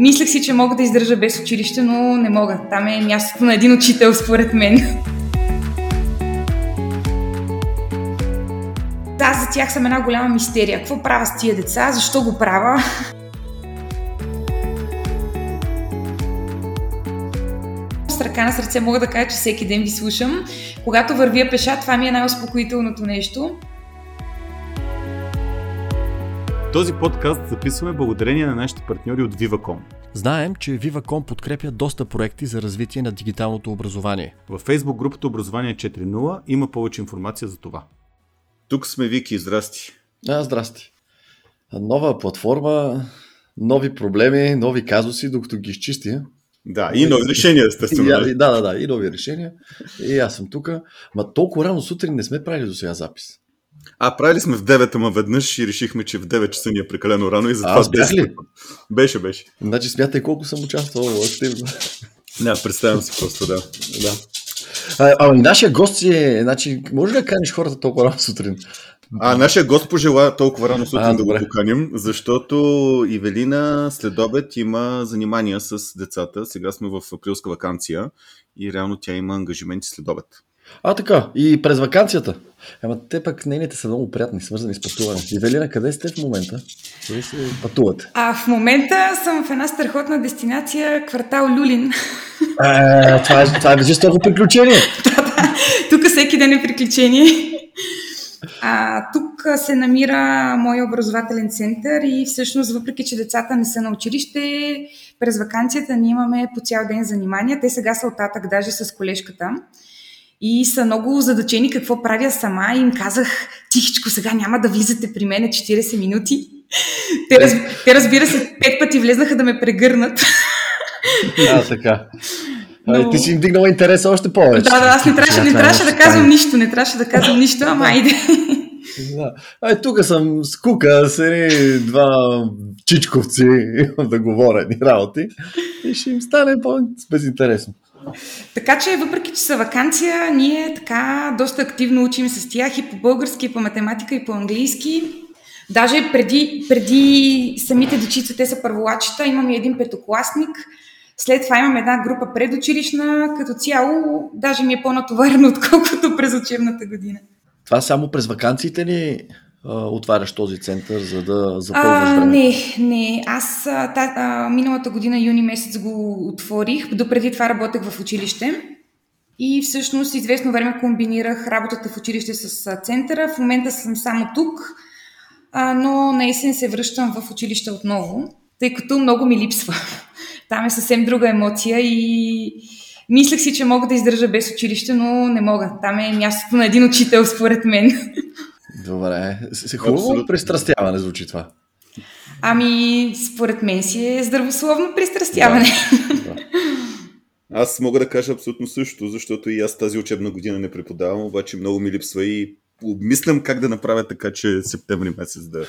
Мислех си, че мога да издържа без училище, но не мога. Там е мястото на един учител, според мен. Аз за тях съм една голяма мистерия. Какво правя с тия деца? Защо го правя? С ръка на сърце мога да кажа, че всеки ден ви слушам. Когато вървя пеша, това ми е най-успокоителното нещо. Този подкаст записваме благодарение на нашите партньори от Viva.com. Знаем, че Viva.com подкрепя доста проекти за развитие на дигиталното образование. Във Facebook групата Образование 4.0 има повече информация за това. Тук сме Вики, здрасти. А, здрасти. Нова платформа, нови проблеми, нови казуси, докато ги изчистя. Да, и нови решения, естествено. Нали? да, да, да, и нови решения. И аз съм тук. Ма толкова рано сутрин не сме правили до сега запис. А, правили сме в 9, ама веднъж и решихме, че в 9 часа ни е прекалено рано и затова Аз бях ли? Беше, беше. Значи смятай колко съм участвал активно. Не, представям си просто, да. да. А, и нашия гост е, значи, може ли да каниш хората толкова рано сутрин? А, нашия гост пожела толкова рано сутрин А, да го поканим, защото Ивелина след обед има занимания с децата. Сега сме в априлска вакансия и реално тя има ангажименти след обед. А, така. И през вакансията. Ама те пък нейните са много приятни, свързани с пътуване. Ивелина, къде сте в момента? Къде се пътувате? А в момента съм в една страхотна дестинация, квартал Люлин. Е, това, е, това е жестоко приключение. тук всеки ден е приключение. А, тук се намира моя образователен център и всъщност, въпреки че децата не са на училище, през вакансията ние имаме по цял ден занимания. Те сега са оттатък даже с колежката. И са много задачени какво правя сама и им казах, тихичко, сега няма да влизате при мен 40 минути. Те, раз... те разбира се, пет пъти влезнаха да ме прегърнат. А, така. Но- А, ти си им дигнала интереса още повече. Да, да, аз не трябваше, не трябваше да казвам нищо, не трябваше да казвам нищо, ама айде. Да. Ай, тук съм с кука, с едни два чичковци, да говоря ни работи и ще им стане по-безинтересно. Така че, въпреки че са вакансия, ние така доста активно учим с тях и по български, и по математика, и по английски. Даже преди, преди самите дечица, те са първолачета, имаме един петокласник, след това имам една група предучилищна, като цяло даже ми е по-натоварено, отколкото през учебната година. Това само през вакансиите а, отваряш този център, за да запълваш А, време? не, не. Аз та, а, миналата година, юни месец го отворих. Допреди това работех в училище. И всъщност известно време комбинирах работата в училище с центъра. В момента съм само тук, а, но на есен се връщам в училище отново, тъй като много ми липсва. Там е съвсем друга емоция и мислех си, че мога да издържа без училище, но не мога. Там е мястото на един учител, според мен. Добре. Хубаво Абсолютно. пристрастяване звучи това. Ами, според мен си е здравословно пристрастяване. Да. Аз мога да кажа абсолютно също, защото и аз тази учебна година не преподавам, обаче много ми липсва и обмислям как да направя така, че септември месец да,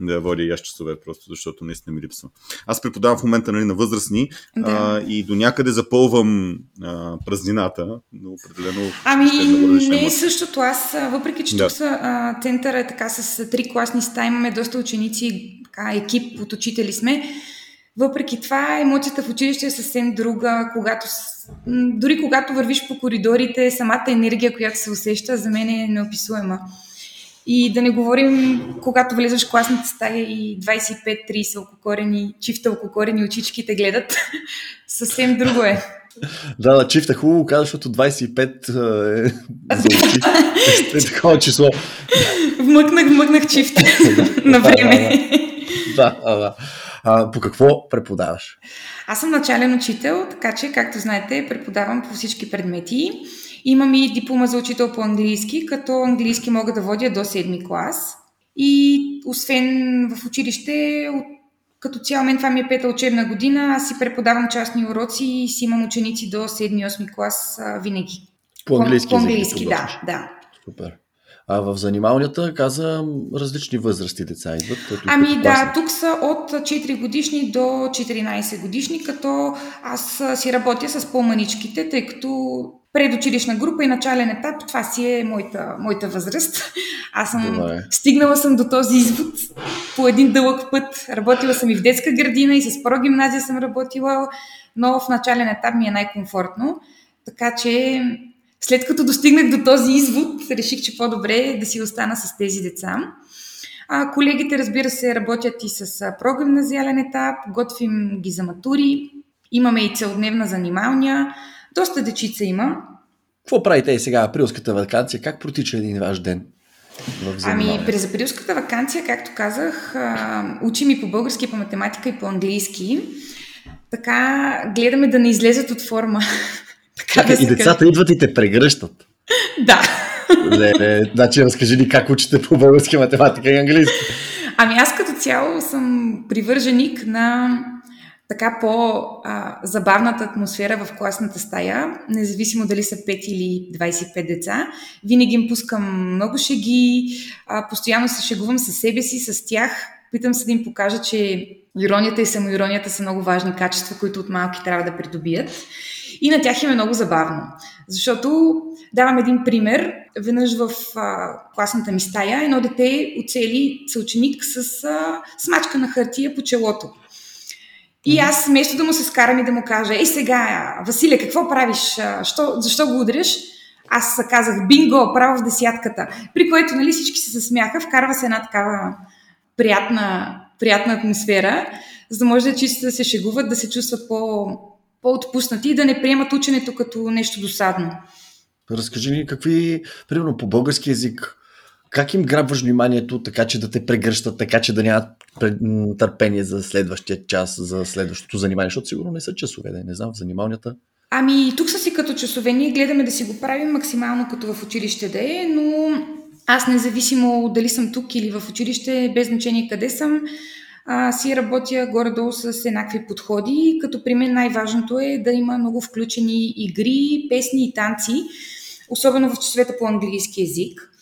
да водя и аз часове, просто защото наистина ми липсва. Аз преподавам в момента нали, на възрастни Да. а, и до някъде запълвам а, празнината, но определено Ами, е не е същото. Аз, въпреки че Да. тук са, а, центъра е така с три класни стаи, имаме доста ученици, така, екип от учители сме. Въпреки това, емоцията в училище е съвсем друга. Когато, дори когато вървиш по коридорите, самата енергия, която се усеща, за мен е неописуема. И да не говорим, когато влезеш в класната стая и 25-30 алкокорени, чифта алкокорени очички те гледат, съвсем друго е. Да, да, чифт е хубаво, каза, защото 25 е за очи. Е такова число. Вмъкнах, вмъкнах чифт на време. Да, да, да. А, по какво преподаваш? Аз съм начален учител, така че, както знаете, преподавам по всички предмети. Имам и диплома за учител по английски, като английски мога да водя до 7 клас. И освен в училище, като цяло мен това ми е пета учебна година, аз си преподавам частни уроци и си имам ученици до 7-8 клас а, винаги. По английски. По английски, да, да. Супер. А в занималнията каза различни възрасти деца идват. като Ами като да, класни. тук са от 4 годишни до 14 годишни, като аз си работя с по-маничките, тъй като предучилищна група и начален етап, това си е моята, моята възраст. Аз съм Добре. стигнала съм до този извод по един дълъг път. Работила съм и в детска градина, и с прогимназия съм работила, но в начален етап ми е най-комфортно. Така че след като достигнах до този извод, реших, че по-добре е да си остана с тези деца. А, колегите, разбира се, работят и с прогимназиален етап, готвим ги за матури, имаме и целодневна занималния, доста дечица има. Какво правите сега, априлската вакансия? Как протича един ваш ден? Ами, през априлската вакансия, както казах, учим и по български, и по математика, и по английски. Така гледаме да не излезат от форма. така Чакай, да и децата идват и те прегръщат. Да. Леле, значи разкажи ни как учите по български математика и английски. Ами аз като цяло съм привърженик на така по-забавната атмосфера в класната стая, независимо дали са 5 или 25 деца. Винаги им пускам много шеги, а, постоянно се шегувам със себе си, с тях. Питам се да им покажа, че иронията и самоиронията са много важни качества, които от малки трябва да придобият. И на тях им е много забавно. Защото давам един пример. Веднъж в а, класната ми стая едно дете оцели съученик с а, смачка на хартия по челото. И аз вместо да му се скарам и да му кажа, ей сега, Василе, какво правиш? Що, защо го удряш? Аз казах, бинго, право в десятката. При което нали, всички се засмяха, вкарва се една такава приятна, приятна атмосфера, за да може да чисто да се шегуват, да се чувстват по, по-отпуснати и да не приемат ученето като нещо досадно. Разкажи ни какви, примерно по български язик, как им грабваш вниманието, така че да те прегръщат, така че да нямат търпение за следващия час, за следващото занимание, защото сигурно не са часове, да не знам, в занималнията. Ами, тук са си като часове. Ние гледаме да си го правим максимално като в училище да е, но аз независимо дали съм тук или в училище, без значение къде съм, а, си работя горе-долу с еднакви подходи, като при мен най-важното е да има много включени игри, песни и танци, особено в часовете по английски язик.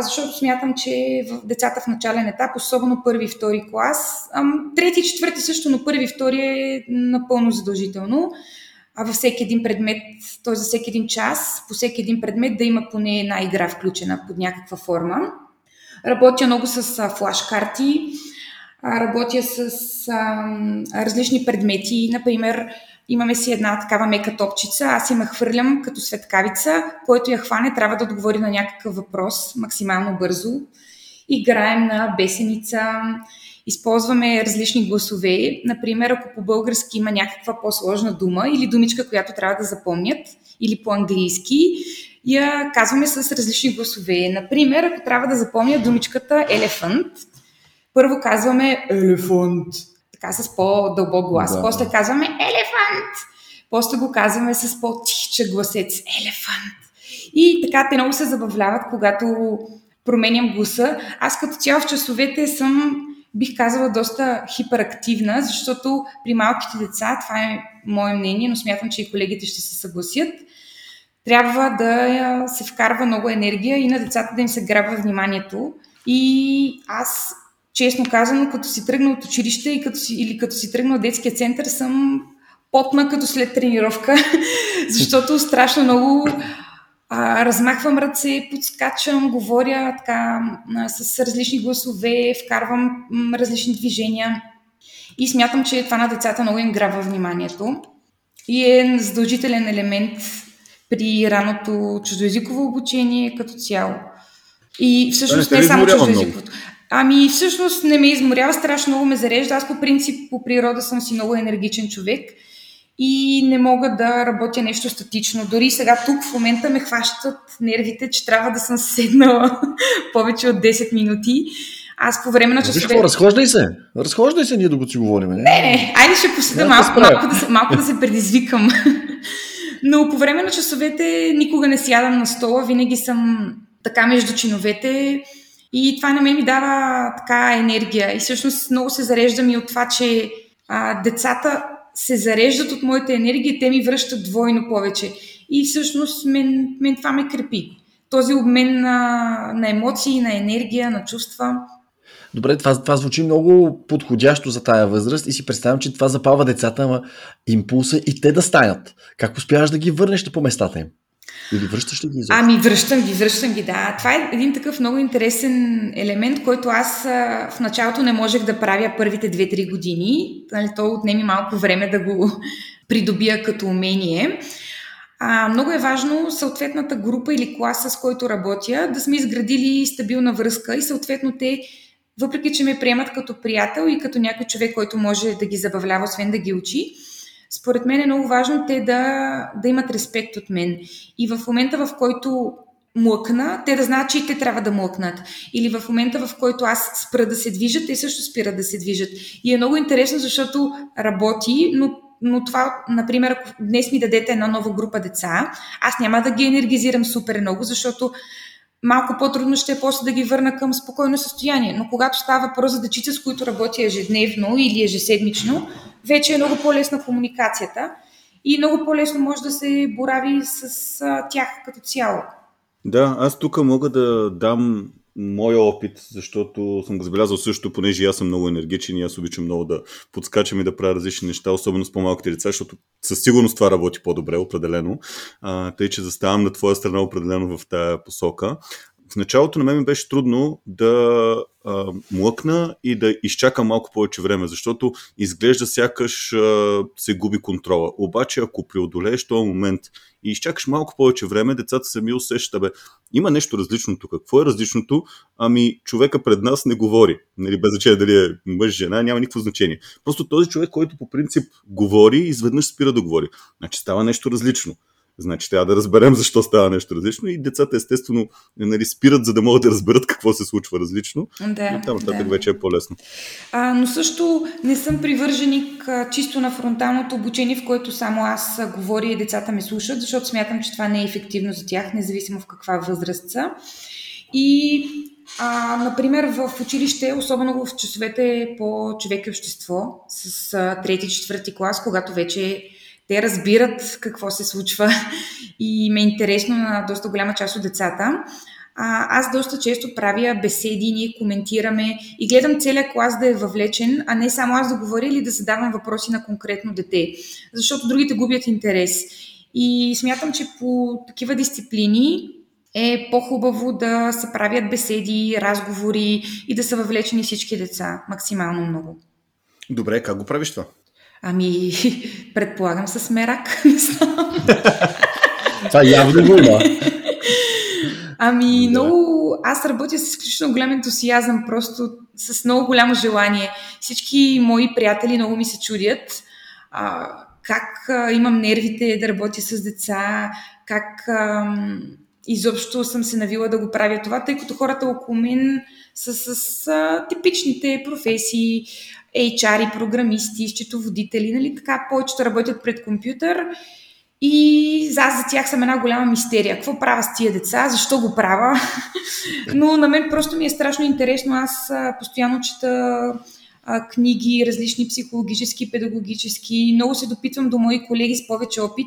Защото смятам, че в децата в начален етап, особено първи и втори клас, трети и четвърти също, но първи и втори е напълно задължително а във всеки един предмет, т.е. за всеки един час, по всеки един предмет да има поне една игра включена под някаква форма. Работя много с флашкарти, работя с а, различни предмети. Например, имаме си една такава мека топчица, аз я хвърлям като светкавица, който я хване, трябва да отговори на някакъв въпрос максимално бързо. Играем на бесеница, използваме различни гласове. Например, ако по български има някаква по-сложна дума или думичка, която трябва да запомнят, или по-английски, я казваме с различни гласове. Например, ако трябва да запомня думичката елефант, първо казваме елефант, така с по-дълбок глас. Да. После казваме елефант. После го казваме с по-тихче гласец елефант. И така те много се забавляват, когато променям гласа. Аз като цяло в часовете съм, бих казала, доста хиперактивна, защото при малките деца, това е мое мнение, но смятам, че и колегите ще се съгласят, трябва да се вкарва много енергия и на децата да им се грабва вниманието. И аз, честно казано, като си тръгна от училище и като си, или като си тръгна от детския център, съм потна като след тренировка, защото страшно много а, размахвам ръце, подскачам, говоря така а, с различни гласове, вкарвам м, различни движения и смятам, че това на децата много им грабва вниманието и е задължителен елемент при раното чуждоязиково обучение като цяло. И всъщност не само чуждоязиковото. Ами всъщност не ме изморява, страшно много ме зарежда. Аз по принцип по природа съм си много енергичен човек и не мога да работя нещо статично. Дори сега тук в момента ме хващат нервите, че трябва да съм седнала повече от 10 минути. Аз по време на Виж часове... какво, разхождай се. Разхождай се, ние да го си говорим. Не, Не, не, айде ще поседа малко, малко, да се, малко да се предизвикам. Но по време на часовете никога не сядам на стола, винаги съм така между чиновете и това на мен ми дава така енергия. И всъщност много се зареждам и от това, че а, децата се зареждат от моята енергия, те ми връщат двойно повече. И всъщност мен, мен това ме крепи. Този обмен на, на емоции, на енергия, на чувства. Добре, това, това звучи много подходящо за тая възраст и си представям, че това запалва децата, ама импулса и те да станат. Как успяваш да ги върнеш по местата им? Или връщаш ли ги изобщо? Ами връщам ги, връщам ги, да. Това е един такъв много интересен елемент, който аз в началото не можех да правя първите 2-3 години. Нали, то отнеми малко време да го придобия като умение. А, много е важно съответната група или класа, с който работя, да сме изградили стабилна връзка и съответно те, въпреки че ме приемат като приятел и като някой човек, който може да ги забавлява, освен да ги учи, според мен е много важно те да, да имат респект от мен. И в момента, в който млъкна, те да знаят, че и те трябва да млъкнат. Или в момента, в който аз спра да се движат, те също спират да се движат. И е много интересно, защото работи, но но това, например, ако днес ми дадете една нова група деца, аз няма да ги енергизирам супер много, защото малко по-трудно ще е после да ги върна към спокойно състояние. Но когато става въпрос за дечица, с които работя ежедневно или ежеседмично, вече е много по-лесна комуникацията и много по-лесно може да се борави с тях като цяло. Да, аз тук мога да дам моя опит, защото съм го забелязал също, понеже аз съм много енергичен и аз обичам много да подскачам и да правя различни неща, особено с по-малките деца, защото със сигурност това работи по-добре, определено. А, тъй, че заставам на твоя страна определено в тая посока в началото на мен ми беше трудно да а, млъкна и да изчакам малко повече време, защото изглежда сякаш а, се губи контрола. Обаче, ако преодолееш този момент и изчакаш малко повече време, децата сами усещат, бе, има нещо различно тук. Какво е различното? Ами, човека пред нас не говори. Нали, без значение дали е мъж, жена, няма никакво значение. Просто този човек, който по принцип говори, изведнъж спира да говори. Значи става нещо различно. Значи трябва да разберем защо става нещо различно и децата естествено нали, спират, за да могат да разберат какво се случва различно. Да, но там нататък да. вече е по-лесно. А, но също не съм привърженик а, чисто на фронталното обучение, в което само аз говоря и децата ме слушат, защото смятам, че това не е ефективно за тях, независимо в каква възраст са. И а, например, в училище, особено в часовете по човек и общество, с трети-четвърти клас, когато вече те разбират какво се случва и ме е интересно на доста голяма част от децата. А, аз доста често правя беседи, ние коментираме и гледам целият клас да е въвлечен, а не само аз да говоря или да задавам въпроси на конкретно дете, защото другите губят интерес. И смятам, че по такива дисциплини е по-хубаво да се правят беседи, разговори и да са въвлечени всички деца максимално много. Добре, как го правиш това? Ами, предполагам с мерак. Това явно го има. Ами, да. много... Аз работя с изключително голям ентусиазъм, просто с много голямо желание. Всички мои приятели много ми се чудят а, как а, имам нервите да работя с деца, как а, изобщо съм се навила да го правя това, тъй като хората около мен са с а, типичните професии, HR, програмисти, счетоводители, нали, така повечето работят пред компютър и аз за тях съм една голяма мистерия. Какво правя с тия деца? Защо го правя? Но на мен просто ми е страшно интересно. Аз постоянно чета книги, различни психологически, педагогически. Много се допитвам до мои колеги с повече опит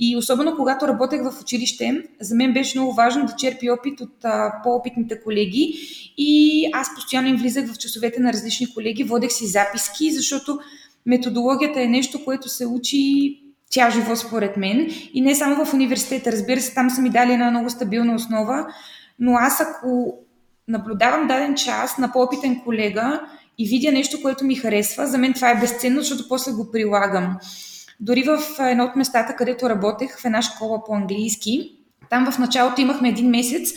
и особено когато работех в училище, за мен беше много важно да черпи опит от а, по-опитните колеги и аз постоянно им влизах в часовете на различни колеги, водех си записки, защото методологията е нещо, което се учи цял живот според мен и не само в университета. Разбира се, там са ми дали една много стабилна основа, но аз ако наблюдавам даден час на по-опитен колега и видя нещо, което ми харесва, за мен това е безценно, защото после го прилагам. Дори в едно от местата, където работех, в една школа по английски, там в началото имахме един месец,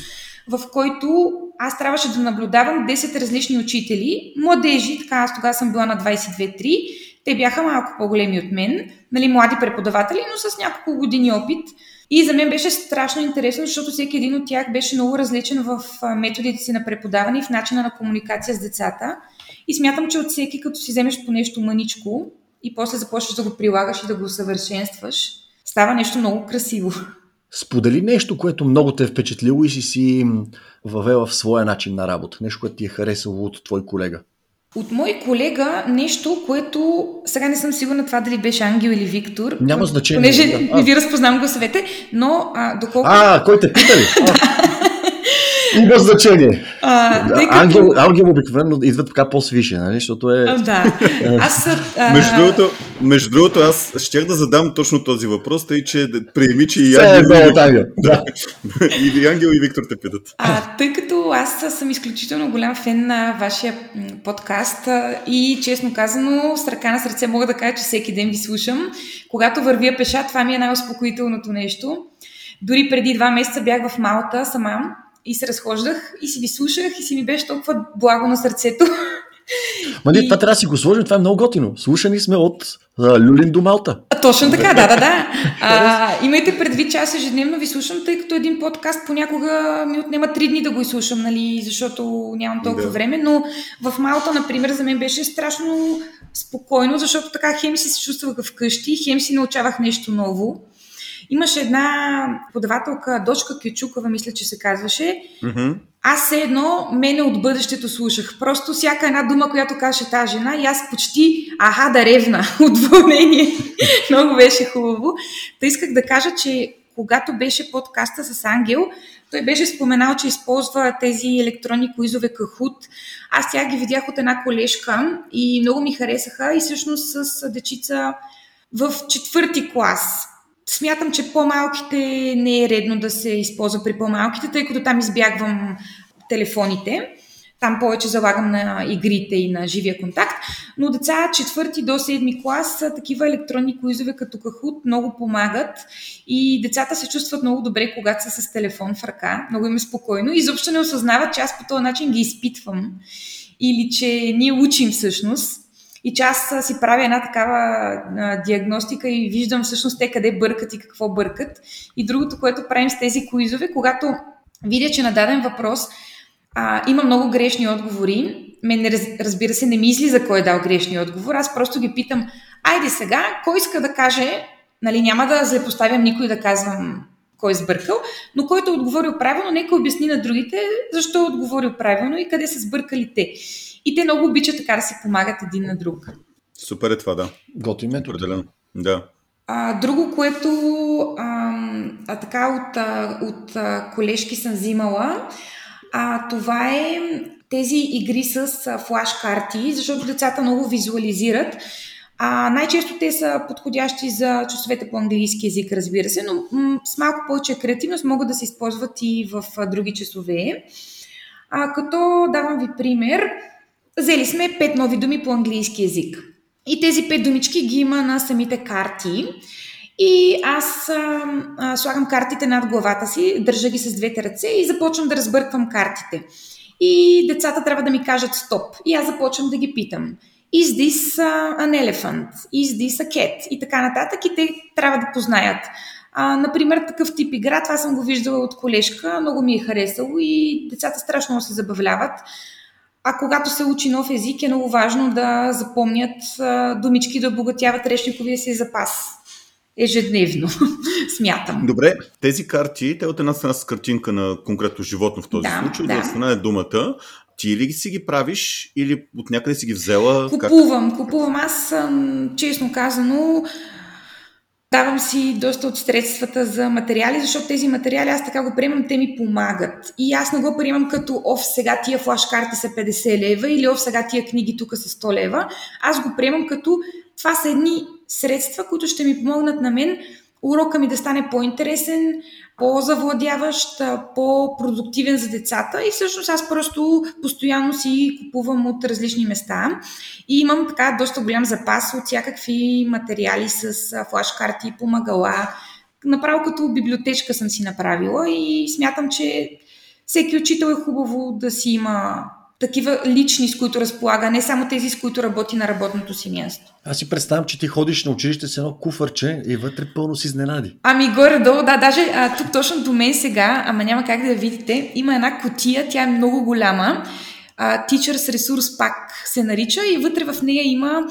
в който аз трябваше да наблюдавам 10 различни учители, младежи, така аз тогава съм била на 22-3, те бяха малко по-големи от мен, нали, млади преподаватели, но с няколко години опит. И за мен беше страшно интересно, защото всеки един от тях беше много различен в методите си на преподаване и в начина на комуникация с децата. И смятам, че от всеки, като си вземеш по нещо мъничко, и после започваш да го прилагаш и да го усъвършенстваш, става нещо много красиво. Сподели нещо, което много те е впечатлило и си си въвела в своя начин на работа. Нещо, което ти е харесало от твой колега. От мой колега нещо, което сега не съм сигурна това дали беше Ангел или Виктор. Няма значение. Понеже да. не ви разпознам гласовете, но а, доколко... А, кой те пита ли? Има значение. А, тъй като... Ангел, ангел обикновено идва така по-свише, нали? Защото е... А, да. Аз... А... Между другото, между другото, аз щях да задам точно този въпрос, тъй че да приеми, че и Ангел, и, от Ангел. Да. и, Ангел и Виктор те питат. А, тъй като аз съм изключително голям фен на вашия подкаст и честно казано, с ръка на сърце мога да кажа, че всеки ден ви слушам. Когато вървя пеша, това ми е най-успокоителното нещо. Дори преди два месеца бях в Малта сама и се разхождах и си ви слушах и си ми беше толкова благо на сърцето. Ма ние И- това трябва да си го сложим, това е много готино. Слушани сме от а, Люлин до Малта. А, точно така, да, да, да. А, имайте предвид, че аз ежедневно ви слушам, тъй като един подкаст понякога ми отнема три дни да го изслушам, нали, защото нямам толкова Да. време, но в Малта, например, за мен беше страшно спокойно, защото така хем си се чувствах вкъщи, хем си научавах нещо ново. Имаше една подавателка, Дочка Кючукова, мисля, че се казваше, Мгм. аз все едно мене от бъдещето слушах. Просто всяка една дума, която каже тази жена и аз почти аха да ревна от вълнение. Много беше хубаво. Та исках да кажа, че когато беше подкаста с Ангел, той беше споменал, че използва тези електронни коизове Кахут. Аз тя ги видях от една колежка и много ми харесаха и всъщност с дечица в четвърти клас. Смятам, че по-малките не е редно да се използва при по-малките, тъй като там избягвам телефоните. Там повече залагам на игрите и на живия контакт. Но деца четвърти до седми клас такива електронни коизове като Кахут много помагат и децата се чувстват много добре, когато са с телефон в ръка. Много им е спокойно. Изобщо не осъзнават, че аз по този начин ги изпитвам. Или че ние учим всъщност. И че аз си правя една такава а, диагностика и виждам всъщност те къде бъркат и какво бъркат. И другото, което правим с тези коизове, когато видя, че на даден въпрос а, има много грешни отговори, мен раз, разбира се не ми излиза кой е дал грешни отговор, аз просто ги питам, айде сега, кой иска да каже, нали няма да злепоставям никой да казвам кой е сбъркал, но който е отговорил правилно, нека обясни на другите защо е отговорил правилно и къде са сбъркали те. И те много обичат така да си помагат един на друг. Супер е това, да. Готин метод. Определено. Да. А, друго, което а, а, така от, а, от а, колежки съм взимала, а, това е тези игри с флаш карти, защото децата много визуализират. А, най-често те са подходящи за часовете по английски язик, разбира се, но м- с малко повече креативност могат да се използват и в а, други часове. А, като давам ви пример, взели сме пет нови думи по английски язик. И тези пет думички ги има на самите карти. И аз а, а, слагам картите над главата си, държа ги с двете ръце и започвам да разбърквам картите. И децата трябва да ми кажат стоп. И аз започвам да ги питам. Is this an elephant? Is this a cat? И така нататък. И те трябва да познаят. А, например, такъв тип игра, това съм го виждала от колежка, много ми е харесало и децата страшно се забавляват. А когато се учи нов език, е много важно да запомнят думички, да обогатяват речниковия си запас. Ежедневно, смятам. Добре, тези карти, те от една страна с картинка на конкретно животно в този Да, случай, от да. друга страна е думата. Ти ли си ги правиш или от някъде си ги взела? Как? Купувам, купувам. Аз честно казано, давам си доста от средствата за материали, защото тези материали аз така го приемам, те ми помагат. И аз не го приемам като, оф, сега тия флашкарти са 50 лева или оф, сега тия книги тук са 100 лева. Аз го приемам като това са едни средства, които ще ми помогнат на мен урока ми да стане по-интересен, по-завладяващ, по-продуктивен за децата и всъщност аз просто постоянно си купувам от различни места и имам така доста голям запас от всякакви материали с флашкарти, помагала. Направо като библиотечка съм си направила и смятам, че всеки учител е хубаво да си има такива лични, с които разполага, не само тези, с които работи на работното си място. Аз си представям, че ти ходиш на училище с едно куфърче и вътре пълно с изненади. Ами горе-долу, да, даже а, тук точно до мен сега, ама няма как да я видите, има една котия, тя е много голяма, а, Teachers Resource Pack се нарича и вътре в нея има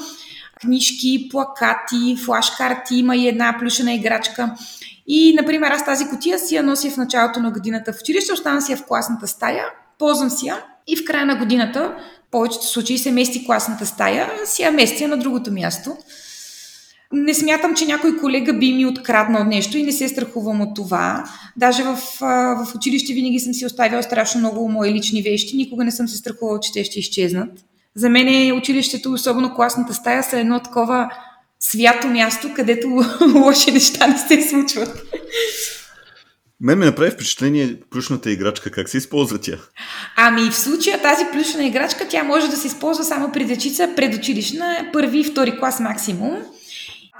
книжки, плакати, флашкарти, има и една плюшена играчка. И, например, аз тази котия си я нося в началото на годината в училище, остана си я в класната стая, ползвам си я и в края на годината, в повечето случаи се мести класната стая, си я местя на другото място. Не смятам, че някой колега би ми откраднал нещо и не се страхувам от това. Даже в, в училище винаги съм си оставяла страшно много мои лични вещи. Никога не съм се страхувала, че те ще изчезнат. За мен училището, особено класната стая, са едно такова свято място, където лоши неща не се случват. Мен ми направи впечатление плюшната играчка. Как се използва тя? Ами в случая тази плюшна играчка, тя може да се използва само при дечица предучилищна, първи и втори клас максимум.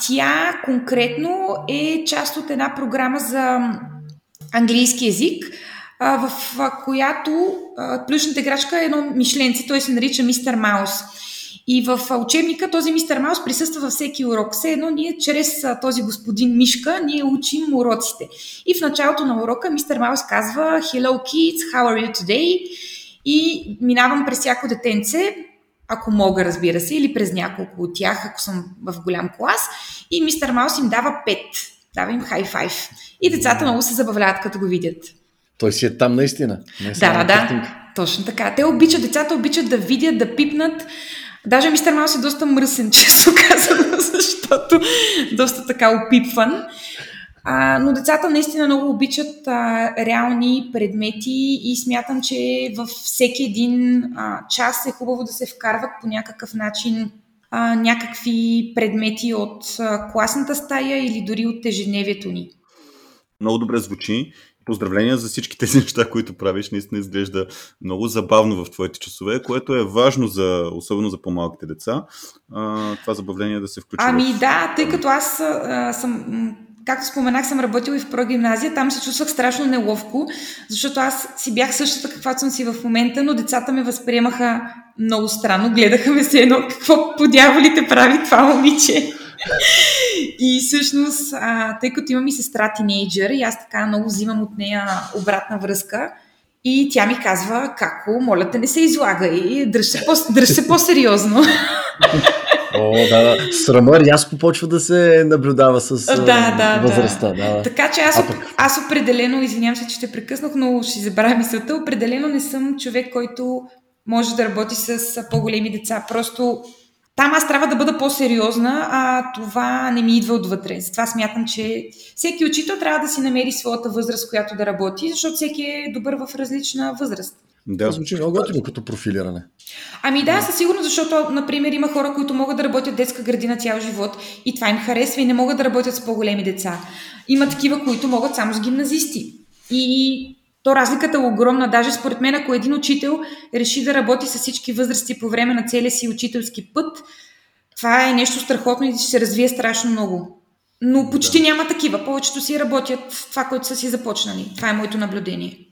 Тя конкретно е част от една програма за английски язик, в която плюшната играчка е едно мишленце, той се нарича Мистер Маус. И в учебника този мистер Маус присъства във всеки урок. Все едно ние чрез този господин Мишка ние учим уроците. И в началото на урока мистер Маус казва Hello kids, how are you today? И минавам през всяко детенце, ако мога, разбира се, или през няколко от тях, ако съм в голям клас. И мистер Маус им дава пет. Дава им хай файв. И децата много се забавляват, като го видят. Той си е там наистина. Не да, да, да. Точно така. Те обичат, децата обичат да видят, да пипнат. Даже мистер Маус е доста мръсен, често казано, защото доста така опипван. А, но децата наистина много обичат а, реални предмети и смятам, че във всеки един а, час е хубаво да се вкарват по някакъв начин а, някакви предмети от а, класната стая или дори от ежедневието ни. Много добре звучи. Поздравления за всички тези неща, които правиш. Наистина изглежда много забавно в твоите часове, което е важно, за, особено за по-малките деца. А, това забавление да се включи. Ами в... да, тъй като аз а, съм както споменах, съм работила и в прогимназия, там се чувствах страшно неловко, защото аз си бях същата каквато съм си в момента, но децата ме възприемаха много странно, гледаха ме се едно какво по дяволите прави това момиче. И всъщност, а, тъй като имам и сестра тинейджър и аз така много взимам от нея обратна връзка, и тя ми казва, како, моля те не се излага и дръж се, по- дръж се по-сериозно. О, да, да. Срама рязко почва да се наблюдава с да, да, възрастта. Да. Да. Така че аз, аз определено, извинявам се, че ще прекъснах, но ще забравя мисълта, определено не съм човек, който може да работи с по-големи деца. Просто там аз трябва да бъда по-сериозна, а това не ми идва отвътре. Затова смятам, че всеки учител трябва да си намери своята възраст, която да работи, защото всеки е добър в различна възраст. Да, звучи много готино като профилиране. Ами да, със сигурност, защото, например, има хора, които могат да работят детска градина цял живот и това им харесва и не могат да работят с по-големи деца. Има такива, които могат само с гимназисти. И то разликата е огромна. Даже според мен, ако един учител реши да работи с всички възрасти по време на целия си учителски път, това е нещо страхотно и ще се развие страшно много. Но почти да. няма такива. Повечето си работят това, което са си започнали. Това е моето наблюдение.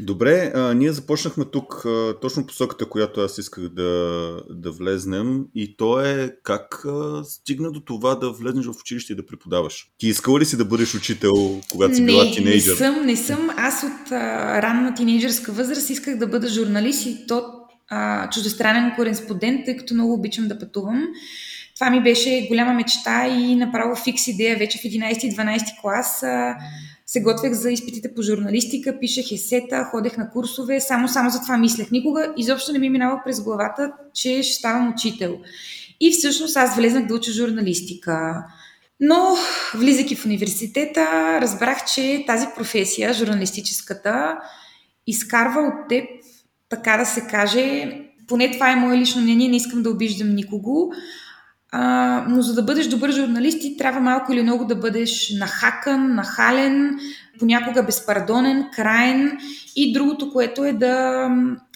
Добре, а, ние започнахме тук а, точно посоката, която аз исках да, да влезнем и то е как а, стигна до това да влезнеш в училище и да преподаваш. Ти искала ли си да бъдеш учител, когато си не, била тинейджър? Не съм, не съм. Аз от а, ранна тинейджърска възраст исках да бъда журналист и то а, чуждестранен кореспондент, тъй като много обичам да пътувам. Това ми беше голяма мечта и направо фикс идея вече в 11-12 клас. А, се готвех за изпитите по журналистика, пишех есета, ходех на курсове, само, само за това мислех. Никога изобщо не ми минава през главата, че ще ставам учител. И всъщност аз влезнах да уча журналистика. Но, влизайки в университета, разбрах, че тази професия, журналистическата, изкарва от теб, така да се каже, поне това е мое лично мнение, не искам да обиждам никого, а, но за да бъдеш добър журналист, ти трябва малко или много да бъдеш нахакан, нахален, понякога безпардонен, крайен и другото, което е да,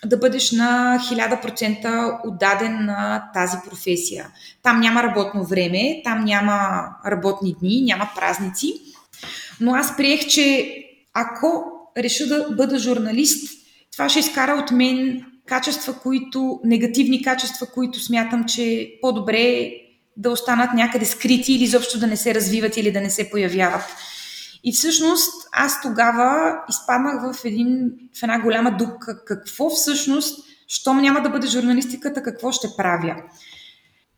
да бъдеш на 1000% отдаден на тази професия. Там няма работно време, там няма работни дни, няма празници. Но аз приех, че ако реша да бъда журналист, това ще изкара от мен качества, които, негативни качества, които смятам, че по-добре да останат някъде скрити или изобщо да не се развиват или да не се появяват. И всъщност аз тогава изпаднах в, един, в една голяма дупка. Какво всъщност, щом няма да бъде журналистиката, какво ще правя?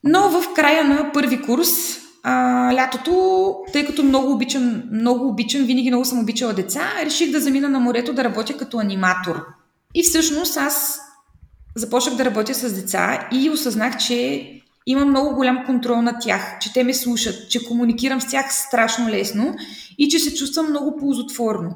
Но в края на първи курс, а, лятото, тъй като много обичам, много обичам, винаги много съм обичала деца, реших да замина на морето да работя като аниматор. И всъщност аз започнах да работя с деца и осъзнах, че имам много голям контрол на тях, че те ме слушат, че комуникирам с тях страшно лесно и че се чувствам много ползотворно.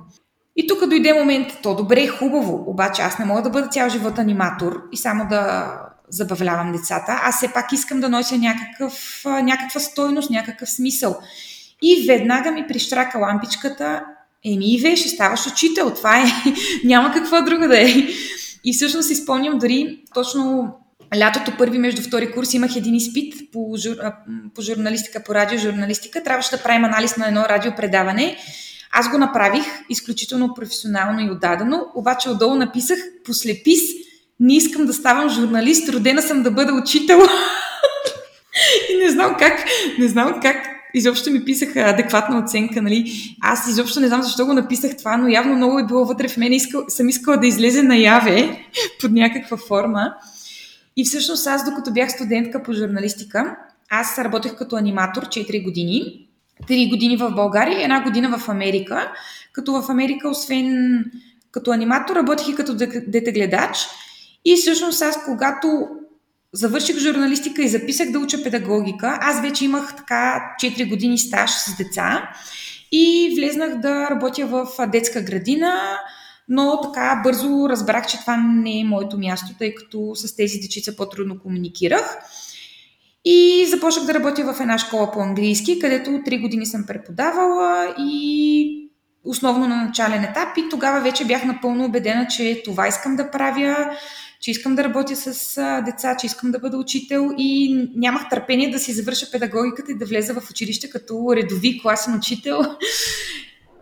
И тук дойде момент, то добре, хубаво, обаче аз не мога да бъда цял живот аниматор и само да забавлявам децата. Аз все пак искам да нося някакъв, някаква стойност, някакъв смисъл. И веднага ми прищрака лампичката, еми Иве, ще ставаш учител, това е, няма какво друго да е. И всъщност си спомням дори точно лятото първи между втори курс имах един изпит по, жур, по журналистика, по радиожурналистика. Трябваше да правим анализ на едно радиопредаване. Аз го направих изключително професионално и отдадено, обаче отдолу написах послепис не искам да ставам журналист, родена съм да бъда учител. и не знам как, не знам как изобщо ми писаха адекватна оценка, нали? Аз изобщо не знам защо го написах това, но явно много е било вътре в мен. Искал, съм искала да излезе наяве под някаква форма. И всъщност аз, докато бях студентка по журналистика, аз работех като аниматор 4 години. 3 години в България и една година в Америка. Като в Америка, освен като аниматор, работех и като детегледач. И всъщност аз, когато завърших журналистика и записах да уча педагогика, аз вече имах така 4 години стаж с деца и влезнах да работя в детска градина, но така бързо разбрах, че това не е моето място, тъй като с тези дечица по-трудно комуникирах. И започнах да работя в една школа по английски, където 3 години съм преподавала и основно на начален етап и тогава вече бях напълно убедена, че това искам да правя, че искам да работя с деца, че искам да бъда учител и нямах търпение да си завърша педагогиката и да влеза в училище като редови класен учител.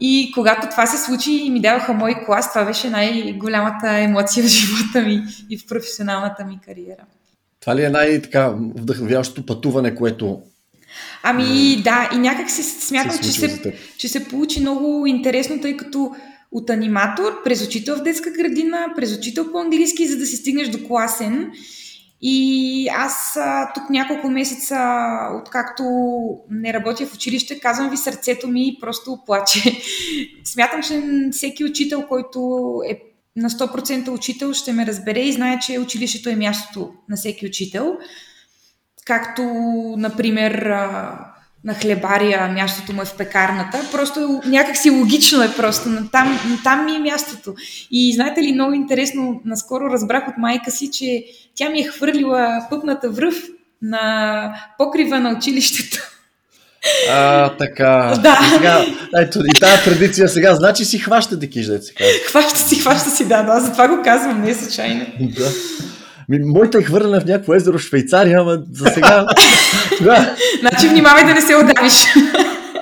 И когато това се случи и ми даваха мой клас, това беше най-голямата емоция в живота ми и в професионалната ми кариера. Това ли е най-така вдъхновяващото пътуване, което Ами да, и някак си смятам, се че, се, че се получи много интересно, тъй като от аниматор, през учител в детска градина, през учител по английски, за да си стигнеш до класен. И аз тук няколко месеца, откакто не работя в училище, казвам ви, сърцето ми просто плаче. Смятам, че всеки учител, който е на 100% учител, ще ме разбере и знае, че училището е мястото на всеки учител. Както, например, на хлебария, мястото му е в пекарната. Просто някакси логично е просто. Там, там ми е мястото. И знаете ли, много интересно, наскоро разбрах от майка си, че тя ми е хвърлила пъпната връв на покрива на училището. А, така. Да. И, сега, ето, и тази традиция сега, значи си хваща да кижда, се Хваща си, хваща си, да, да, затова го казвам, не е случайно. Да. Ми, моята е хвърлена в някакво езеро в Швейцария, ама за сега... да. Значи внимавай да не се отдавиш.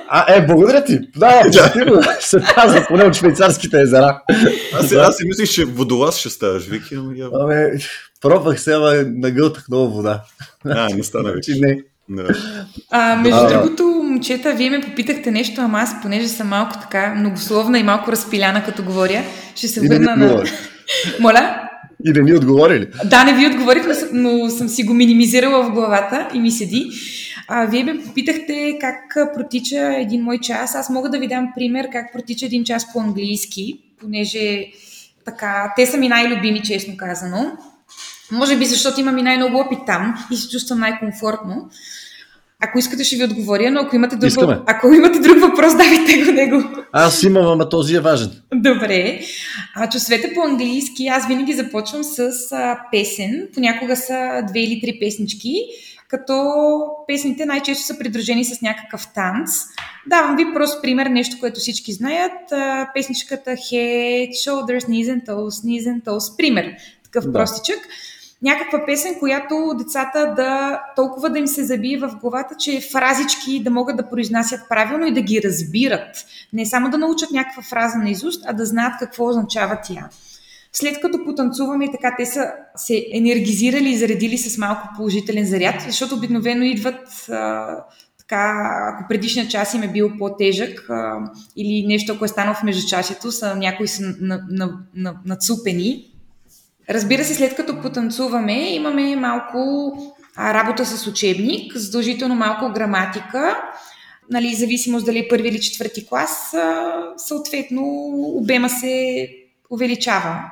А, е, благодаря ти. Да, да. се казва поне от швейцарските езера. Аз, да. аз си мислих, че водолаз ще ставаш, Вики, ама явно. Аме, пробвах се, ама нагълтах много вода. А, не стана вече. Не. Да. А, между а, другото, момчета, вие ме попитахте нещо, ама аз, понеже съм малко така многословна и малко разпиляна, като говоря, ще се върна на... Моля? И не ми отговорили. Да, не ви отговорих, но съм си го минимизирала в главата и ми седи. А, вие ме попитахте как протича един мой час. Аз мога да ви дам пример как протича един час по английски, понеже така, те са ми най-любими, честно казано. Може би защото имам и най-много опит там и се чувствам най-комфортно. Ако искате, ще ви отговоря, но ако имате друг, Искаме. ако имате друг въпрос, давайте го него. Аз имам, ама този е важен. Добре. А, чувствете по английски, аз винаги започвам с а, песен. Понякога са две или три песнички, като песните най-често са придружени с някакъв танц. Давам ви просто пример, нещо, което всички знаят. А, песничката Head, Shoulders, Knees and Toes, Knees and Toes. Пример. Такъв да. простичък някаква песен, която децата да толкова да им се забие в главата, че фразички да могат да произнасят правилно и да ги разбират. Не само да научат някаква фраза на изуст, а да знаят какво означава тя. След като потанцуваме и така, те са се енергизирали и заредили с малко положителен заряд, защото обикновено идват така, ако предишния час им е бил по-тежък а, или нещо, ако е станало в междучасието, са, някои са нацупени, на, на, Разбира се, след като потанцуваме, имаме малко работа с учебник, задължително малко граматика, нали, зависимост дали е първи или четвърти клас, съответно обема се увеличава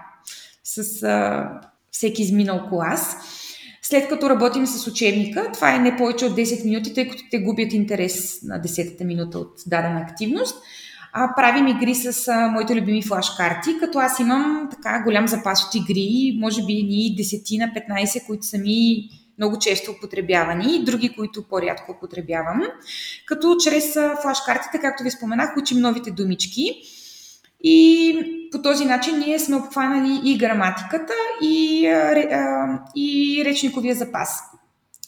с а, всеки изминал клас. След като работим с учебника, това е не повече от 10 минути, тъй като те губят интерес на 10-та минута от дадена активност. А, правим игри с а, моите любими флашкарти, като аз имам така голям запас от игри, може би ни 10 на 15, които са ми много често употребявани, други, които по-рядко употребявам. Като чрез флашкартите, както ви споменах, учим новите думички. И по този начин ние сме обхванали и граматиката, и, и речниковия запас.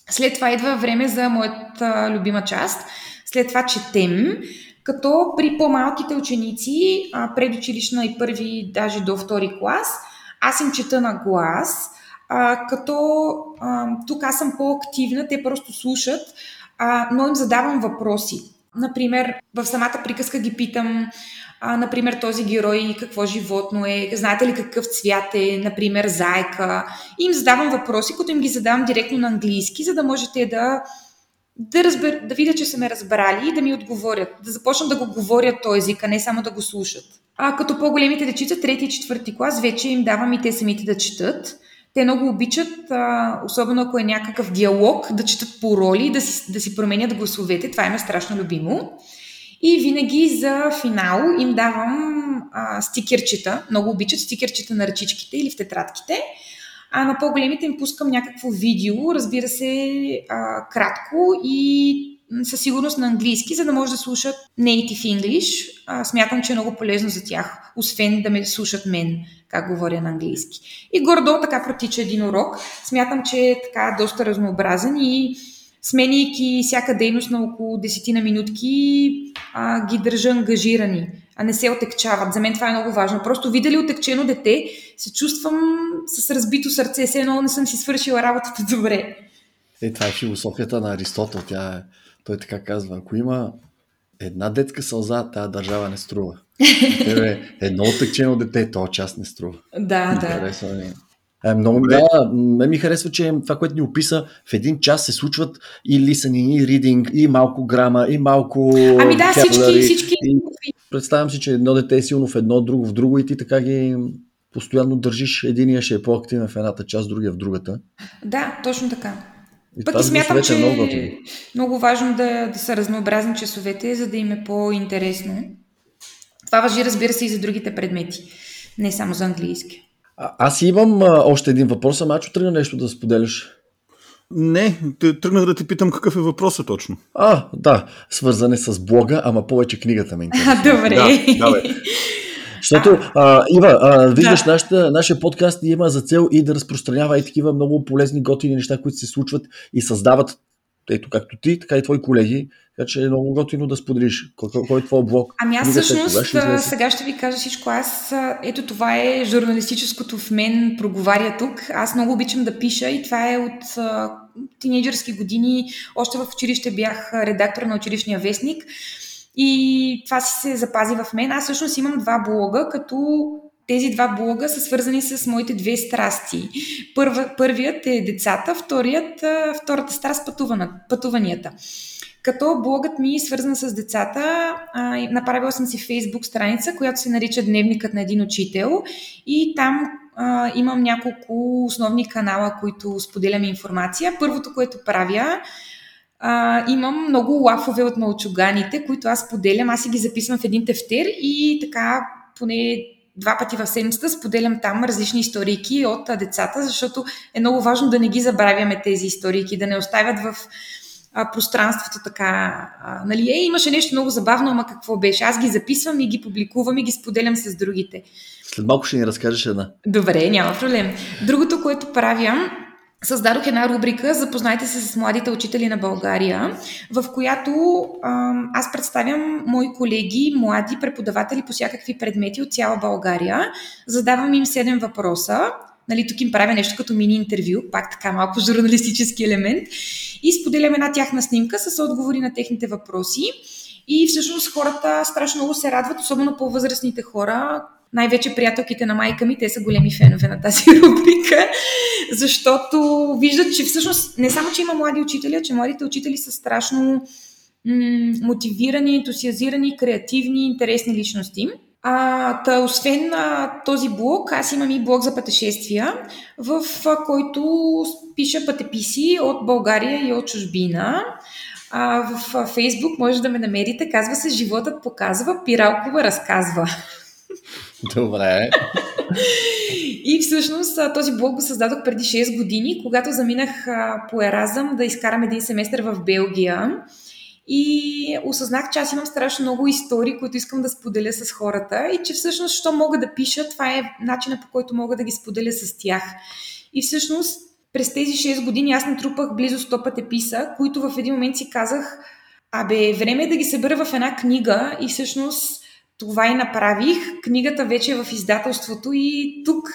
След това идва време за моята любима част. След това четем, като при по-малките ученици, предучилищна и първи, даже до втори клас, аз им чета на глас, като тук аз съм по-активна, те просто слушат, но им задавам въпроси. Например, в самата приказка ги питам, а, например, този герой какво животно е, знаете ли какъв цвят е, например, зайка. И им задавам въпроси, които им ги задавам директно на английски, за да можете да да, разбер, да видя, че са ме разбрали и да ми отговорят, да започнат да го говорят този език, а не само да го слушат. А като по-големите дечица, трети и четвърти клас, вече им давам и те самите да четат. Те много обичат, а, особено ако е някакъв диалог, да четат по роли, да си, да си променят гласовете. Това им е страшно любимо. И винаги за финал им давам а, стикерчета. Много обичат стикерчета на ръчичките или в тетрадките. А на по-големите им пускам някакво видео, разбира се, а, кратко и със сигурност на английски, за да може да слушат native English. А, смятам, че е много полезно за тях, освен да ме слушат мен, как говоря на английски. И гордо така протича един урок. Смятам, че е така доста разнообразен и сменяйки всяка дейност на около 10 на минутки, а, ги държа ангажирани, а не се отекчават. За мен това е много важно. Просто видя отекчено дете, се чувствам с разбито сърце, все едно не съм си свършила работата добре. Е, това е философията на Аристотел. Тя е, той така казва, ако има една детска сълза, тази държава не струва. Тебе, едно отекчено дете, то част не струва. Да, да. Харесва ми. Е, много да, ме ми харесва, че това, което ни описа, в един час се случват и listening, и reading, и малко грама, и малко... Ами да, всички, всички. И представям си, че едно дете е силно в едно, друго в друго и ти така ги постоянно държиш. Единия ще е по-активен в едната част, другия в другата. Да, точно така. И Пък и смятам, че е много, много важно да, да са разнообразни часовете, за да им е по-интересно. Това въжи, разбира се, и за другите предмети, не само за английски. А, аз имам а, още един въпрос, ама че тръгна нещо да споделяш. Не, тръгнах да ти питам какъв е въпросът точно. А, да, свързане с блога, ама повече книгата ме интересува. Добре. Да, давай. Защото, а, Ива, а, виждаш, да. нашата, нашия подкаст има за цел и да разпространява и такива много полезни, готини неща, които се случват и създават, ето както ти, така и твои колеги. Така че е много готино да споделиш. Кой, е твой блог? Ами аз всъщност ще сега ще ви кажа всичко. Аз, ето това е журналистическото в мен проговаря тук. Аз много обичам да пиша и това е от тинейджърски години. Още в училище бях редактор на училищния вестник. И това си се запази в мен. Аз всъщност имам два блога, като тези два блога са свързани с моите две страсти. Първа, първият е децата, вторият, втората страст пътуванията. Като блогът ми е свързан с децата, направила съм си фейсбук страница, която се нарича Дневникът на един учител и там а, имам няколко основни канала, които споделям информация. Първото, което правя, а, имам много лафове от мълчуганите, които аз поделям. Аз си ги записвам в един тефтер и така поне два пъти в седмицата споделям там различни историки от децата, защото е много важно да не ги забравяме тези историки, да не оставят в а, пространството така. А, нали, е, имаше нещо много забавно, ама какво беше? Аз ги записвам и ги публикувам и ги споделям с другите. След малко ще ни разкажеш една. Добре, няма проблем. Другото, което правя, създадох една рубрика Запознайте се с младите учители на България, в която аз представям мои колеги, млади преподаватели по всякакви предмети от цяла България. Задавам им 7 въпроса. Нали, тук им правя нещо като мини интервю, пак така малко журналистически елемент. И споделям една тяхна снимка с отговори на техните въпроси. И всъщност хората страшно много се радват, особено по-възрастните хора, най-вече приятелките на майка ми, те са големи фенове на тази рубрика, защото виждат, че всъщност не само, че има млади учители, че младите учители са страшно м- мотивирани, ентусиазирани, креативни, интересни личности. А, та, освен а, този блог, аз имам и блог за пътешествия, в а, който пиша пътеписи от България и от чужбина. А, в Фейсбук може да ме намерите. Казва се Животът показва, Пиралкова разказва. Добре. И всъщност този блог го създадох преди 6 години, когато заминах по Еразъм да изкарам един семестър в Белгия. И осъзнах, че аз имам страшно много истории, които искам да споделя с хората и че всъщност, що мога да пиша, това е начинът по който мога да ги споделя с тях. И всъщност, през тези 6 години аз натрупах близо 100 пътеписа, които в един момент си казах, абе, време е да ги събера в една книга и всъщност това и направих. Книгата вече е в издателството и тук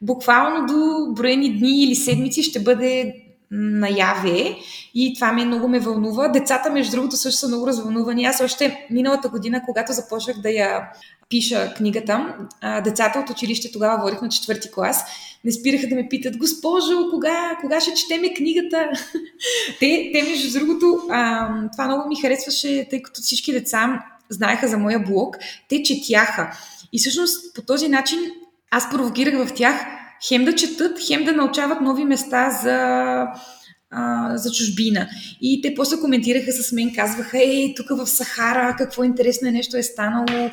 буквално до броени дни или седмици ще бъде наяве и това ме много ме вълнува. Децата, между другото, също са много развълнувани. Аз още миналата година, когато започнах да я пиша книгата, децата от училище тогава водих на четвърти клас, не спираха да ме питат, госпожо, кога, кога ще четеме книгата? те, те, между другото, а, това много ми харесваше, тъй като всички деца знаеха за моя блог, те четяха. И всъщност по този начин аз провокирах в тях хем да четат, хем да научават нови места за, а, за чужбина. И те после коментираха с мен, казваха, ей, тук в Сахара, какво интересно е нещо е станало.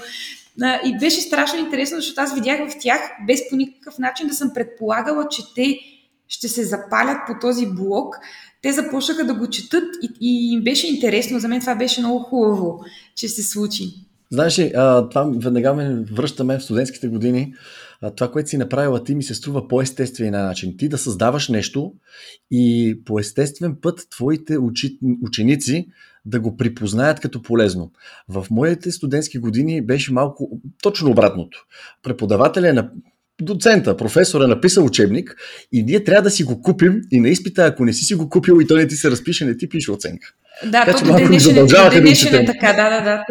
И беше страшно интересно, защото аз видях в тях, без по никакъв начин да съм предполагала, че те ще се запалят по този блог. Те започнаха да го четат и, и им беше интересно. За мен това беше много хубаво, че се случи. Знаеш ли, това веднага ме връщаме в студентските години това, което си направила ти, ми се струва по естествен начин. Ти да създаваш нещо и по естествен път твоите учи, ученици да го припознаят като полезно. В моите студентски години беше малко точно обратното. Преподавателя е на доцента, професор е написал учебник и ние трябва да си го купим и на изпита, ако не си си го купил и той не ти се разпише, не ти пише оценка. Да, така, до днешен, до днешен е така, да, да, да.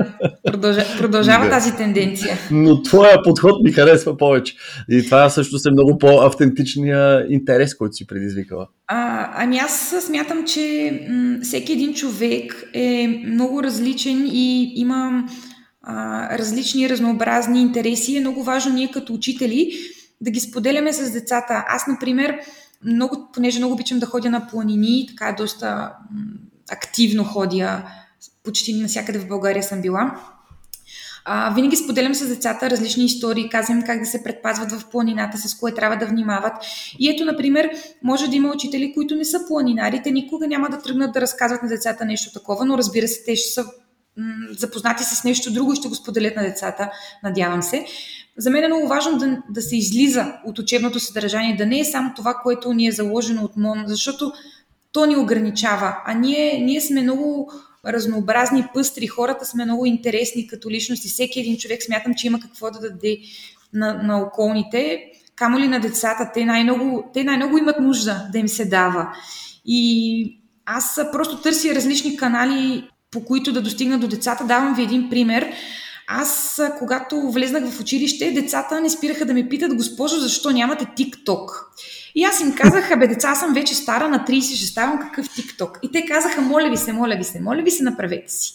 Продължава, продължава да. тази тенденция. Но твоя подход ми харесва повече. И това също е много по-автентичния интерес, който си предизвикала. А, ами аз смятам, че м- всеки един човек е много различен и има а, различни, разнообразни интереси. Е много важно ние като учители да ги споделяме с децата. Аз, например, много, понеже много обичам да ходя на планини, така доста активно ходя, почти навсякъде в България съм била. А, винаги споделям с децата различни истории, казвам как да се предпазват в планината, с кое трябва да внимават. И ето, например, може да има учители, които не са планинари, те никога няма да тръгнат да разказват на децата нещо такова, но разбира се, те ще са запознати с нещо друго и ще го споделят на децата, надявам се. За мен е много важно да, да се излиза от учебното съдържание, да не е само това, което ни е заложено от МОН, защото то ни ограничава. А ние, ние сме много разнообразни, пъстри, хората сме много интересни като личности. Всеки един човек смятам, че има какво да даде на, на околните, камо ли на децата. Те най-много, те най-много имат нужда да им се дава. И аз просто търся различни канали, по които да достигна до децата. Давам ви един пример. Аз, когато влезнах в училище, децата не спираха да ме питат, госпожо, защо нямате TikTok? И аз им казах, абе, деца, аз съм вече стара, на 30 ще ставам какъв TikTok. И те казаха, моля ви се, моля ви се, моля ви се, направете си.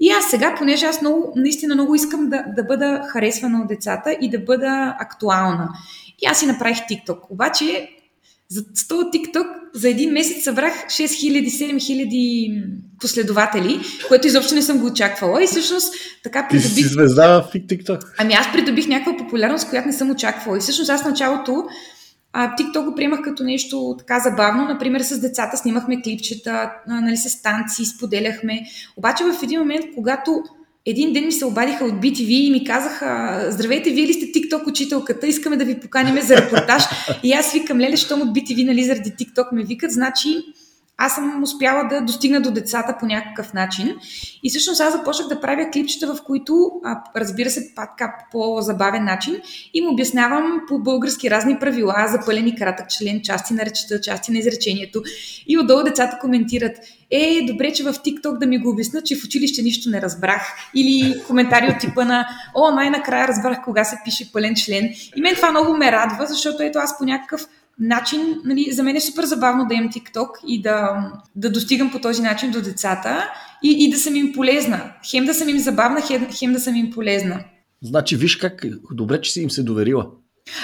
И аз сега, понеже аз много, наистина много искам да, да бъда харесвана от децата и да бъда актуална. И аз си направих TikTok. Обаче, за 100 TikTok за един месец събрах 6000-7000 последователи, което изобщо не съм го очаквала. И всъщност така придобих... Ти си звезда в TikTok. Ами аз придобих някаква популярност, която не съм очаквала. И всъщност аз началото а, TikTok го приемах като нещо така забавно. Например, с децата снимахме клипчета, нали, с танци, споделяхме. Обаче в един момент, когато един ден ми се обадиха от BTV и ми казаха, здравейте, вие ли сте TikTok учителката, искаме да ви поканиме за репортаж. и аз викам, леле, щом от BTV, нали, заради TikTok ме викат, значи аз съм успяла да достигна до децата по някакъв начин. И всъщност аз започнах да правя клипчета, в които, а, разбира се, пак по забавен начин, им обяснявам по български разни правила, запълени кратък член, части на речета, части на изречението. И отдолу децата коментират, е, добре, че в TikTok да ми го обяснат, че в училище нищо не разбрах. Или коментари от типа на, о, най-накрая разбрах кога се пише пълен член. И мен това много ме радва, защото ето аз по някакъв начин, нали, за мен е супер забавно да имам TikTok и да, да достигам по този начин до децата и, и да съм им полезна. Хем да съм им забавна, хем, хем да съм им полезна. Значи, виж как добре, че си им се доверила.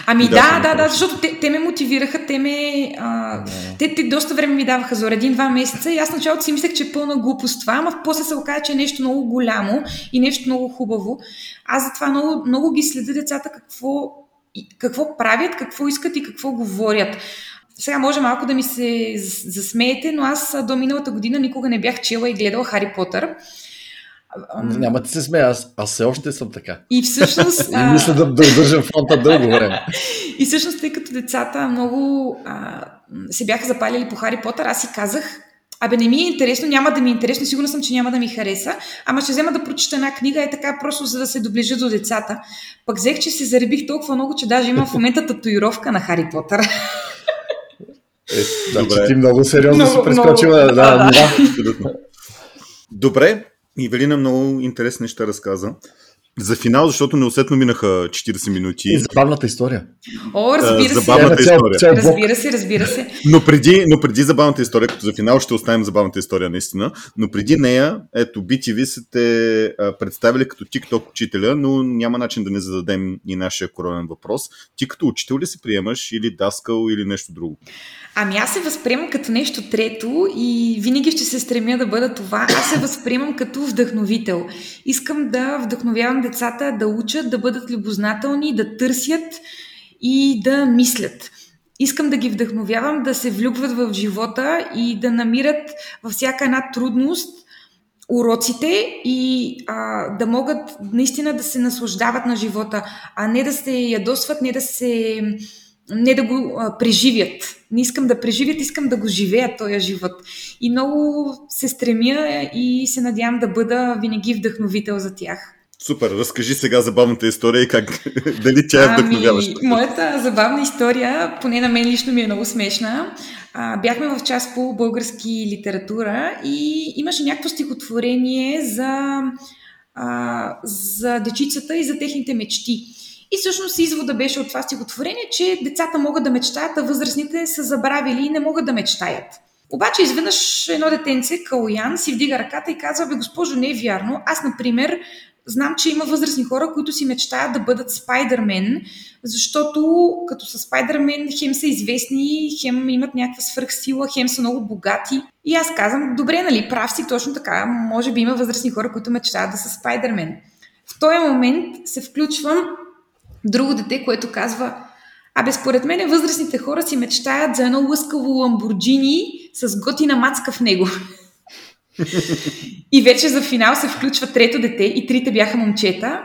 Ами да, да, да, да, защото те, те ме мотивираха, те ме... А, те, те доста време ми даваха за един-два месеца и аз началото си мислех, че е пълна глупост това, ама после се оказа, че е нещо много голямо и нещо много хубаво. Аз затова много, много ги следя децата какво, какво правят, какво искат и какво говорят. Сега може малко да ми се засмеете, но аз до миналата година никога не бях чела и гледала Хари Потър. Няма да се смея, аз, аз все още съм така. И всъщност... и мисля да, да удържам фронта дълго време. и всъщност, тъй като децата много а, се бяха запалили по Хари Потър, аз си казах, абе не ми е интересно, няма да ми е интересно, сигурна съм, че няма да ми хареса, ама ще взема да прочета една книга, е така просто за да се доближа до децата. Пък взех, че се заребих толкова много, че даже имам в момента татуировка на Хари Потър. Е, значи ти много сериозно много, си прескочила. Много, да, да, да. Добре, Ивелина много интересни неща разказа. За финал, защото неусетно минаха 40 минути. И забавната история. О, разбира се. Забавната цял, история. Цял, разбира се, разбира се. Но преди, но преди забавната история, като за финал ще оставим забавната история наистина, но преди нея, ето, BTV са те представили като TikTok учителя, но няма начин да не зададем и нашия коронен въпрос. Ти като учител ли се приемаш или даскал или нещо друго? Ами аз се възприемам като нещо трето и винаги ще се стремя да бъда това. Аз се възприемам като вдъхновител. Искам да вдъхновявам децата да учат, да бъдат любознателни, да търсят и да мислят. Искам да ги вдъхновявам да се влюбват в живота и да намират във всяка една трудност уроците и а, да могат наистина да се наслаждават на живота, а не да се ядосват, не да се не да го а, преживят. Не искам да преживят, искам да го живея този живот. И много се стремя и се надявам да бъда винаги вдъхновител за тях. Супер, разкажи сега забавната история и как, дали тя е вдъхновяваща. Ами, моята забавна история, поне на мен лично ми е много смешна. А, бяхме в част по български литература и имаше някакво стихотворение за, а, за дечицата и за техните мечти. И всъщност извода беше от това стихотворение, че децата могат да мечтаят, а възрастните са забравили и не могат да мечтаят. Обаче изведнъж едно детенце, Калоян, си вдига ръката и казва, бе госпожо, не е вярно. Аз, например, знам, че има възрастни хора, които си мечтаят да бъдат Спайдермен, защото като са Спайдермен, хем са известни, хем имат някаква свръхсила, хем са много богати. И аз казвам, добре, нали, прав си, точно така, може би има възрастни хора, които мечтаят да са Спайдермен. В този момент се включвам друго дете, което казва, абе според мен възрастните хора си мечтаят за едно лъскаво ламбурджини с готина мацка в него. и вече за финал се включва трето дете и трите бяха момчета.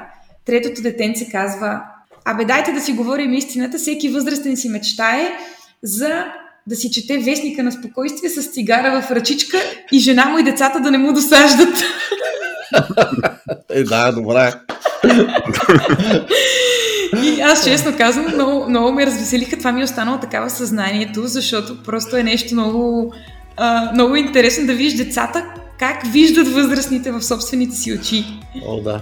Третото детенце казва, абе дайте да си говорим истината, всеки възрастен си мечтае за да си чете вестника на спокойствие с цигара в ръчичка и жена му и децата да не му досаждат. е, да, добре. И аз честно казвам, много, много ме развеселиха. Това ми е останало такава съзнанието, защото просто е нещо много, а, много интересно да видиш децата как виждат възрастните в собствените си очи. О, да.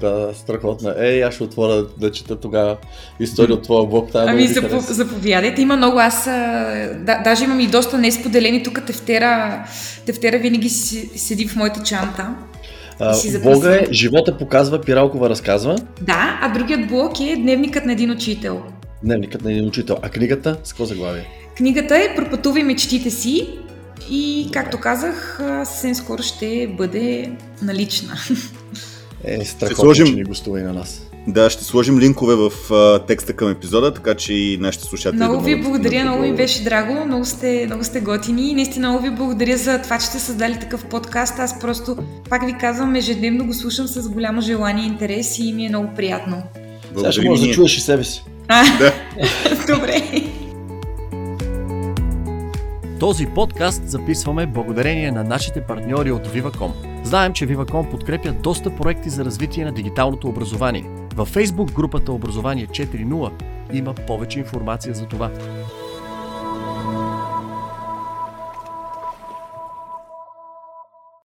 Да, страхотна. Ей, аз ще отворя да чета тогава история от твоя блог. Тая ами, запо, заповядайте. Има много. Аз да, даже имам и доста несподелени. Тук тефтера, тефтера винаги си, седи в моята чанта. Блога е Живота показва, Пиралкова разказва. Да, а другият блог е Дневникът на един учител. Дневникът на един учител. А книгата с какво заглавие? Книгата е Пропътувай мечтите си и, както казах, съвсем скоро ще бъде налична. Е, страхотно, сложим... че ни гостува и на нас. Да, ще сложим линкове в а, текста към епизода, така че и нашите слушатели. Много да ви благодаря, много ми беше драго, много сте, много сте готини и наистина много ви благодаря за това, че сте създали такъв подкаст. Аз просто, пак ви казвам, ежедневно го слушам с голямо желание и интерес и ми е много приятно. Сега ще можеш да чуеш и себе си. А, да. Добре. Този подкаст записваме благодарение на нашите партньори от Viva.com. Знаем, че Viva.com подкрепя доста проекти за развитие на дигиталното образование. Във Facebook групата Образование 4.0 има повече информация за това.